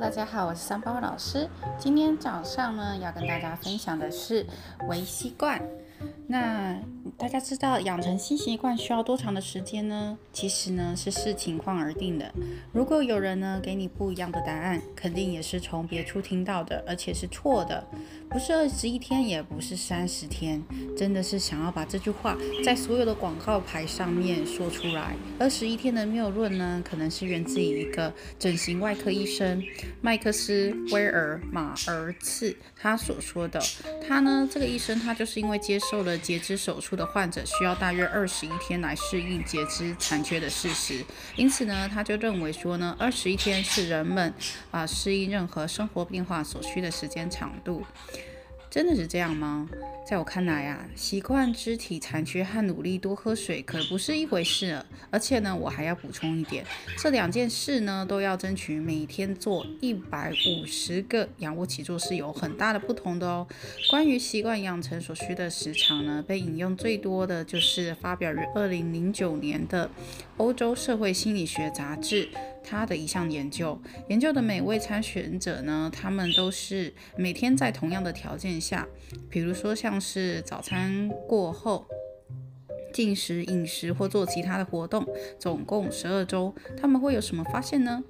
大家好，我是三包老师。今天早上呢，要跟大家分享的是微习惯。那大家知道养成新习惯需要多长的时间呢？其实呢是视情况而定的。如果有人呢给你不一样的答案，肯定也是从别处听到的，而且是错的。不是二十一天，也不是三十天，真的是想要把这句话在所有的广告牌上面说出来。二十一天的谬论呢，可能是源自于一个整形外科医生麦克斯威尔马尔茨他所说的。他呢，这个医生他就是因为接受受了截肢手术的患者需要大约二十一天来适应截肢残缺的事实，因此呢，他就认为说呢，二十一天是人们啊适应任何生活变化所需的时间长度。真的是这样吗？在我看来啊，习惯肢体残缺和努力多喝水可不是一回事。而且呢，我还要补充一点，这两件事呢，都要争取每天做一百五十个仰卧起坐是有很大的不同的哦。关于习惯养成所需的时长呢，被引用最多的就是发表于二零零九年的欧洲社会心理学杂志。他的一项研究，研究的每位参选者呢，他们都是每天在同样的条件下，比如说像是早餐过后进食饮食或做其他的活动，总共十二周，他们会有什么发现呢？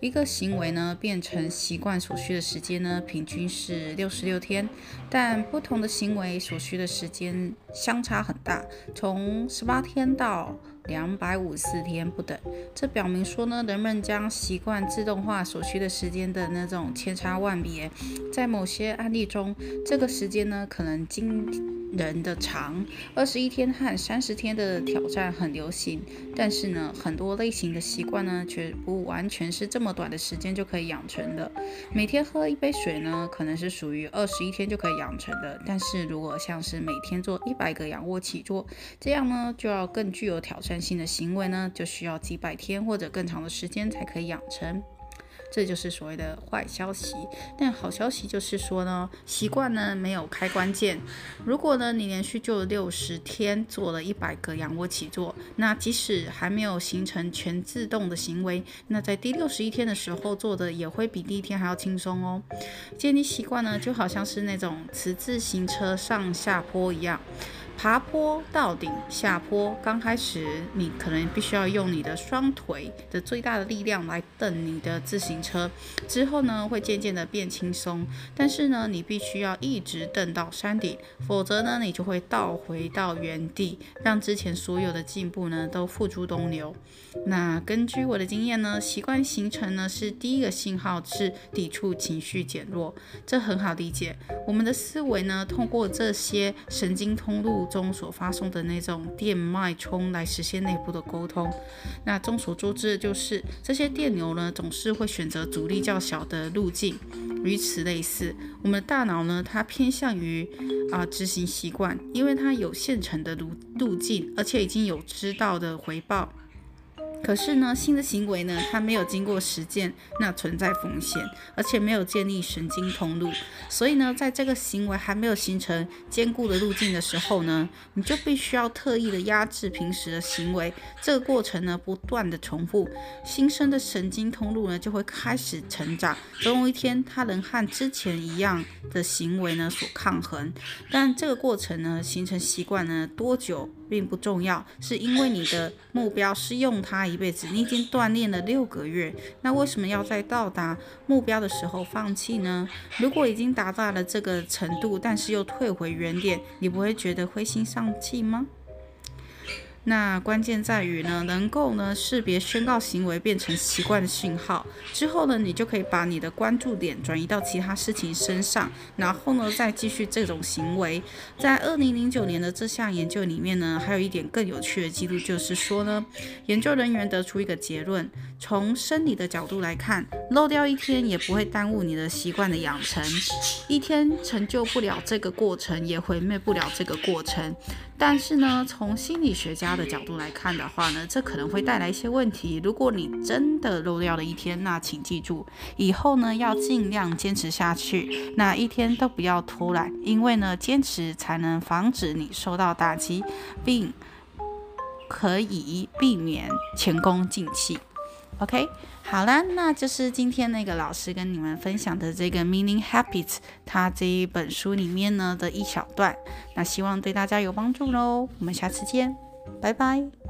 一个行为呢变成习惯所需的时间呢，平均是六十六天，但不同的行为所需的时间相差很大，从十八天到。两百五十天不等，这表明说呢，人们将习惯自动化所需的时间的那种千差万别，在某些案例中，这个时间呢可能今。人的长二十一天和三十天的挑战很流行，但是呢，很多类型的习惯呢，却不完全是这么短的时间就可以养成的。每天喝一杯水呢，可能是属于二十一天就可以养成的，但是如果像是每天做一百个仰卧起坐，这样呢，就要更具有挑战性的行为呢，就需要几百天或者更长的时间才可以养成。这就是所谓的坏消息，但好消息就是说呢，习惯呢没有开关键。如果呢你连续做了六十天，做了一百个仰卧起坐，那即使还没有形成全自动的行为，那在第六十一天的时候做的也会比第一天还要轻松哦。建立习惯呢，就好像是那种骑自行车上下坡一样。爬坡到顶，下坡刚开始，你可能必须要用你的双腿的最大的力量来蹬你的自行车，之后呢会渐渐的变轻松。但是呢，你必须要一直蹬到山顶，否则呢你就会倒回到原地，让之前所有的进步呢都付诸东流。那根据我的经验呢，习惯形成呢是第一个信号是抵触情绪减弱，这很好理解。我们的思维呢通过这些神经通路。中所发送的那种电脉冲来实现内部的沟通。那众所周知的就是这些电流呢，总是会选择阻力较小的路径。与此类似，我们的大脑呢，它偏向于啊执行习惯，因为它有现成的路路径，而且已经有知道的回报。可是呢，新的行为呢，它没有经过实践，那存在风险，而且没有建立神经通路，所以呢，在这个行为还没有形成坚固的路径的时候呢，你就必须要特意的压制平时的行为，这个过程呢，不断的重复，新生的神经通路呢，就会开始成长，总有一天它能和之前一样的行为呢所抗衡，但这个过程呢，形成习惯呢，多久？并不重要，是因为你的目标是用它一辈子。你已经锻炼了六个月，那为什么要在到达目标的时候放弃呢？如果已经达到了这个程度，但是又退回原点，你不会觉得灰心丧气吗？那关键在于呢，能够呢识别宣告行为变成习惯的信号之后呢，你就可以把你的关注点转移到其他事情身上，然后呢再继续这种行为。在二零零九年的这项研究里面呢，还有一点更有趣的记录，就是说呢，研究人员得出一个结论：从生理的角度来看，漏掉一天也不会耽误你的习惯的养成，一天成就不了这个过程，也毁灭不了这个过程。但是呢，从心理学家的角度来看的话呢，这可能会带来一些问题。如果你真的漏掉了一天，那请记住，以后呢要尽量坚持下去，那一天都不要偷懒，因为呢坚持才能防止你受到打击，并可以避免前功尽弃。OK，好啦，那就是今天那个老师跟你们分享的这个 Meaning Habits，它这一本书里面呢的一小段，那希望对大家有帮助喽。我们下次见，拜拜。